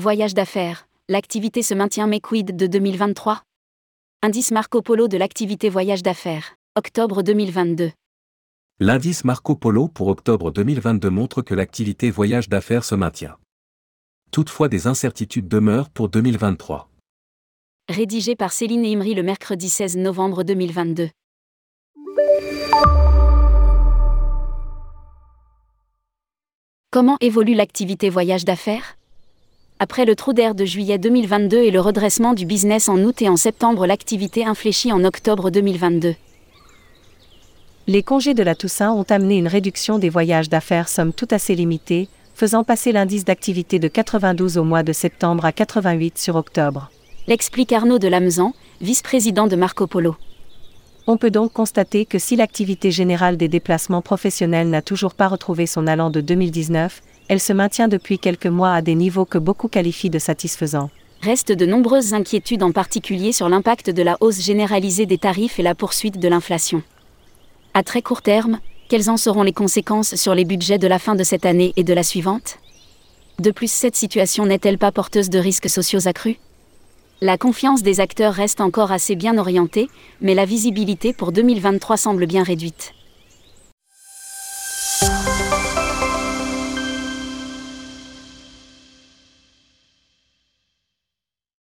Voyage d'affaires, l'activité se maintient mais quid de 2023 Indice Marco Polo de l'activité voyage d'affaires, octobre 2022. L'indice Marco Polo pour octobre 2022 montre que l'activité voyage d'affaires se maintient. Toutefois des incertitudes demeurent pour 2023. Rédigé par Céline Imri le mercredi 16 novembre 2022. Comment évolue l'activité voyage d'affaires? Après le trou d'air de juillet 2022 et le redressement du business en août et en septembre, l'activité infléchit en octobre 2022. Les congés de la Toussaint ont amené une réduction des voyages d'affaires somme tout assez limitée, faisant passer l'indice d'activité de 92 au mois de septembre à 88 sur octobre. L'explique Arnaud de Lamezan, vice-président de Marco Polo. On peut donc constater que si l'activité générale des déplacements professionnels n'a toujours pas retrouvé son allant de 2019, elle se maintient depuis quelques mois à des niveaux que beaucoup qualifient de satisfaisants. Restent de nombreuses inquiétudes en particulier sur l'impact de la hausse généralisée des tarifs et la poursuite de l'inflation. À très court terme, quelles en seront les conséquences sur les budgets de la fin de cette année et de la suivante? De plus, cette situation n'est-elle pas porteuse de risques sociaux accrus? La confiance des acteurs reste encore assez bien orientée, mais la visibilité pour 2023 semble bien réduite.